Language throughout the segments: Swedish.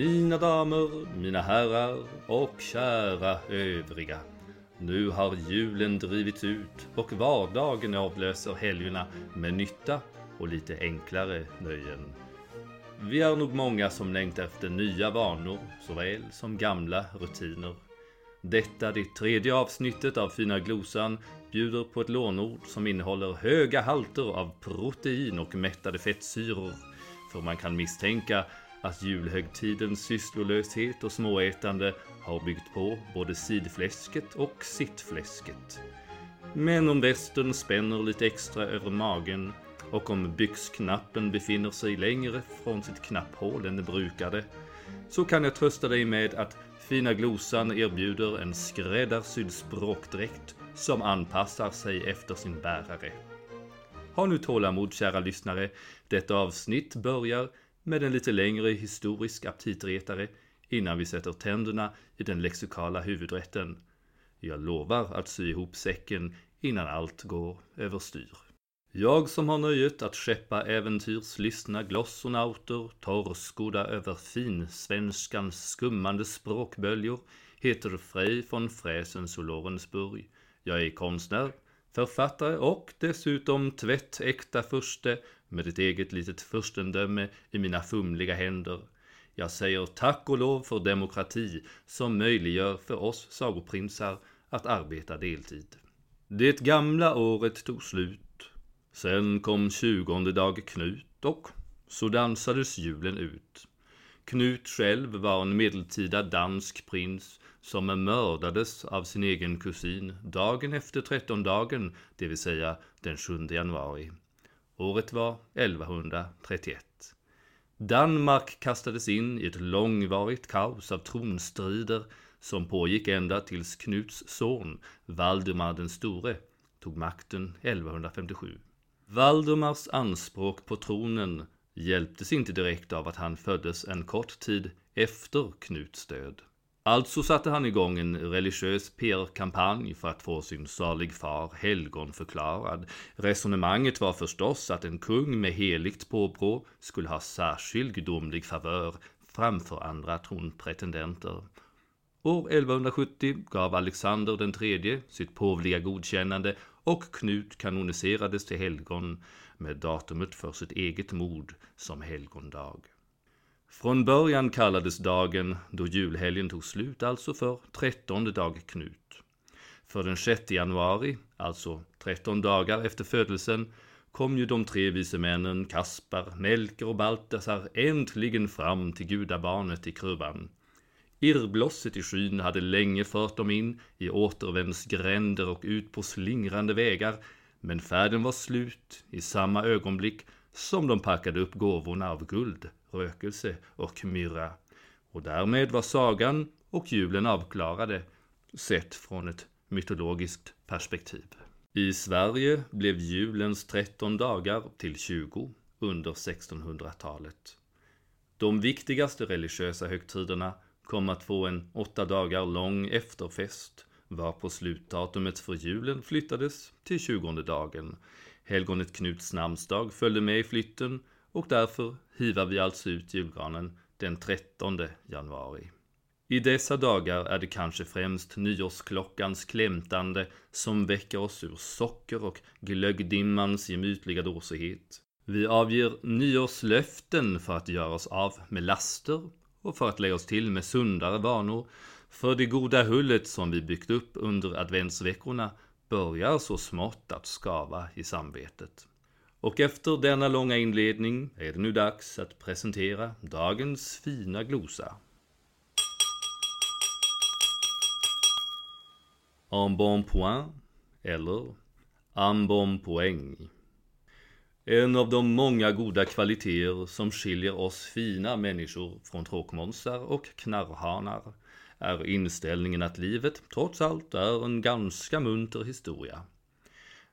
Mina damer, mina herrar och kära övriga. Nu har julen drivits ut och vardagen avlöser helgerna med nytta och lite enklare nöjen. Vi är nog många som längtar efter nya vanor såväl som gamla rutiner. Detta, det tredje avsnittet av Fina Glosan, bjuder på ett lånord som innehåller höga halter av protein och mättade fettsyror. För man kan misstänka att julhögtidens sysslolöshet och småätande har byggt på både sidfläsket och sittfläsket. Men om västen spänner lite extra över magen och om byxknappen befinner sig längre från sitt knapphål än det brukade så kan jag trösta dig med att Fina Glosan erbjuder en skräddarsydd språkdräkt som anpassar sig efter sin bärare. Ha nu tålamod kära lyssnare. Detta avsnitt börjar med en lite längre historisk aptitretare innan vi sätter tänderna i den lexikala huvudrätten. Jag lovar att sy ihop säcken innan allt går överstyr. Jag som har nöjet att skeppa äventyrslystna glossonauter torrskodda över finsvenskans skummande språkböljor heter Frej von Fräsens och Lorensburg. Jag är konstnär, författare och dessutom tvättäkta furste med ett eget litet furstendöme i mina fumliga händer. Jag säger tack och lov för demokrati som möjliggör för oss sagoprinsar att arbeta deltid. Det gamla året tog slut Sen kom tjugonde dag Knut och så dansades julen ut. Knut själv var en medeltida dansk prins som mördades av sin egen kusin dagen efter trettondagen, det vill säga den 7 januari. Året var 1131. Danmark kastades in i ett långvarigt kaos av tronstrider som pågick ända tills Knuts son, Valdemar den store, tog makten 1157. Valdemars anspråk på tronen hjälptes inte direkt av att han föddes en kort tid efter Knuts död. Alltså satte han igång en religiös PR-kampanj för att få sin salig far helgonförklarad. Resonemanget var förstås att en kung med heligt påbrå skulle ha särskild gudomlig favör framför andra tronpretendenter. År 1170 gav Alexander den tredje sitt påvliga godkännande och Knut kanoniserades till helgon med datumet för sitt eget mord som helgondag. Från början kallades dagen då julhelgen tog slut alltså för trettonde dag Knut. För den 6 januari, alltså 13 dagar efter födelsen, kom ju de tre vise männen Kaspar, Melker och Baltasar äntligen fram till gudabarnet i krubban. Irrblosset i skyn hade länge fört dem in i återvändsgränder och ut på slingrande vägar, men färden var slut i samma ögonblick som de packade upp gåvorna av guld, rökelse och myrra. Och därmed var sagan och julen avklarade, sett från ett mytologiskt perspektiv. I Sverige blev julens 13 dagar till 20 under 1600-talet. De viktigaste religiösa högtiderna kom att få en åtta dagar lång efterfest varpå slutdatumet för julen flyttades till tjugonde dagen. Helgonet Knuts namnsdag följde med i flytten och därför hivar vi alltså ut julgranen den 13 januari. I dessa dagar är det kanske främst nyårsklockans klämtande som väcker oss ur socker och glöggdimmans gemytliga dåsighet. Vi avger nyårslöften för att göra oss av med laster och för att lägga oss till med sundare vanor. För det goda hullet som vi byggt upp under adventsveckorna börjar så smått att skava i samvetet. Och efter denna långa inledning är det nu dags att presentera dagens fina glosa. En bon point eller en bon poäng. En av de många goda kvaliteter som skiljer oss fina människor från tråkmånsar och knarrhanar är inställningen att livet trots allt är en ganska munter historia.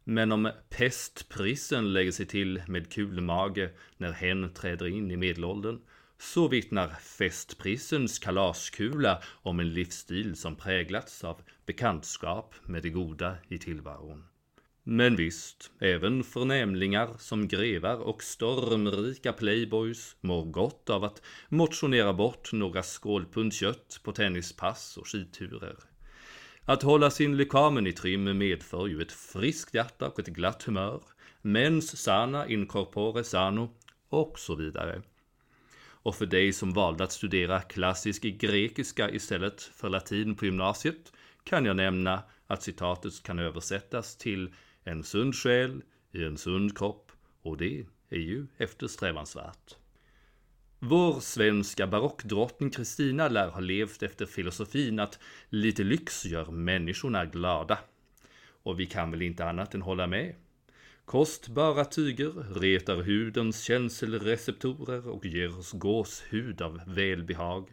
Men om pestprissen lägger sig till med kulmage när hen träder in i medelåldern så vittnar festprissens kalaskula om en livsstil som präglats av bekantskap med det goda i tillvaron. Men visst, även förnämlingar som grevar och stormrika playboys mår gott av att motionera bort några skålpund kött på tennispass och skidturer. Att hålla sin lekamen i trim medför ju ett friskt hjärta och ett glatt humör, mens sana in corpore sano och så vidare. Och för dig som valde att studera klassisk grekiska istället för latin på gymnasiet kan jag nämna att citatet kan översättas till en sund själ i en sund kropp och det är ju eftersträvansvärt. Vår svenska barockdrottning Kristina lär ha levt efter filosofin att lite lyx gör människorna glada. Och vi kan väl inte annat än hålla med. Kostbara tyger retar hudens känselreceptorer och ger oss gåshud av välbehag.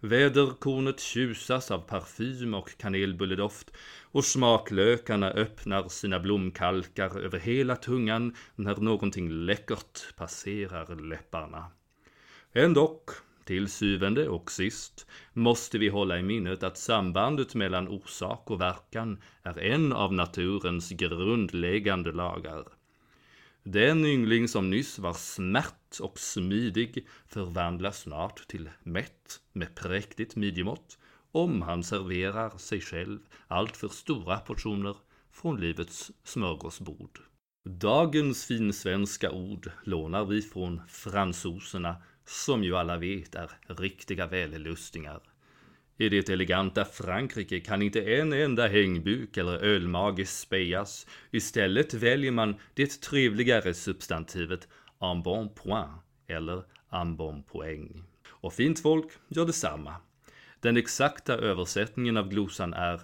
Väderkornet tjusas av parfym och kanelbulledoft och smaklökarna öppnar sina blomkalkar över hela tungan när någonting läckert passerar läpparna. Ändock, till syvende och sist, måste vi hålla i minnet att sambandet mellan orsak och verkan är en av naturens grundläggande lagar. Den yngling som nyss var smärt och smidig förvandlas snart till mätt med präktigt midjemått om han serverar sig själv alltför stora portioner från livets smörgåsbord. Dagens finsvenska ord lånar vi från fransoserna som ju alla vet är riktiga vällustingar. I det eleganta Frankrike kan inte en enda hängbuk eller ölmage spejas. Istället väljer man det trevligare substantivet en bon point eller en bon poäng. Och fint folk gör detsamma. Den exakta översättningen av glosan är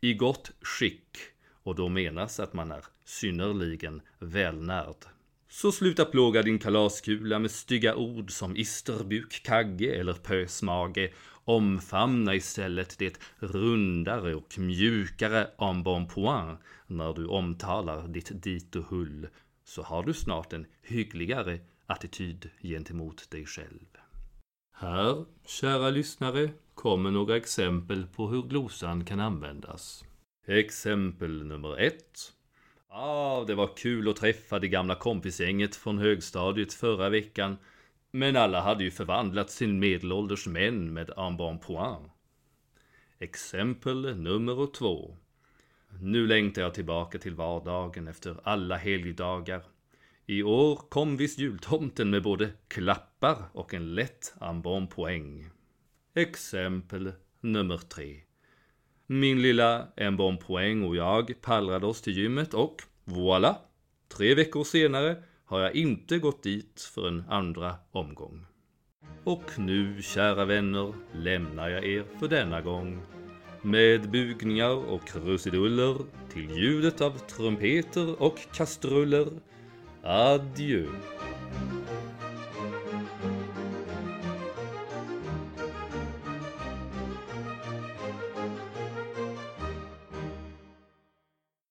i gott skick och då menas att man är synnerligen välnärd. Så sluta plåga din kalaskula med stygga ord som isterbuk, kagge eller pösmage. Omfamna istället det rundare och mjukare en bon point när du omtalar ditt dit och hull, så har du snart en hyggligare attityd gentemot dig själv. Här, kära lyssnare, kommer några exempel på hur glosan kan användas. Exempel nummer ett. Ah, det var kul att träffa det gamla kompisgänget från högstadiet förra veckan. Men alla hade ju förvandlats till medelålders män med en bon point. Exempel nummer två. Nu längtar jag tillbaka till vardagen efter alla helgdagar. I år kom visst jultomten med både klappar och en lätt en bon poäng. Exempel nummer tre. Min lilla en bon poäng och jag pallrade oss till gymmet och voilà! Tre veckor senare har jag inte gått dit för en andra omgång. Och nu, kära vänner, lämnar jag er för denna gång. Med bugningar och krusiduller till ljudet av trumpeter och kastruller. Adjö.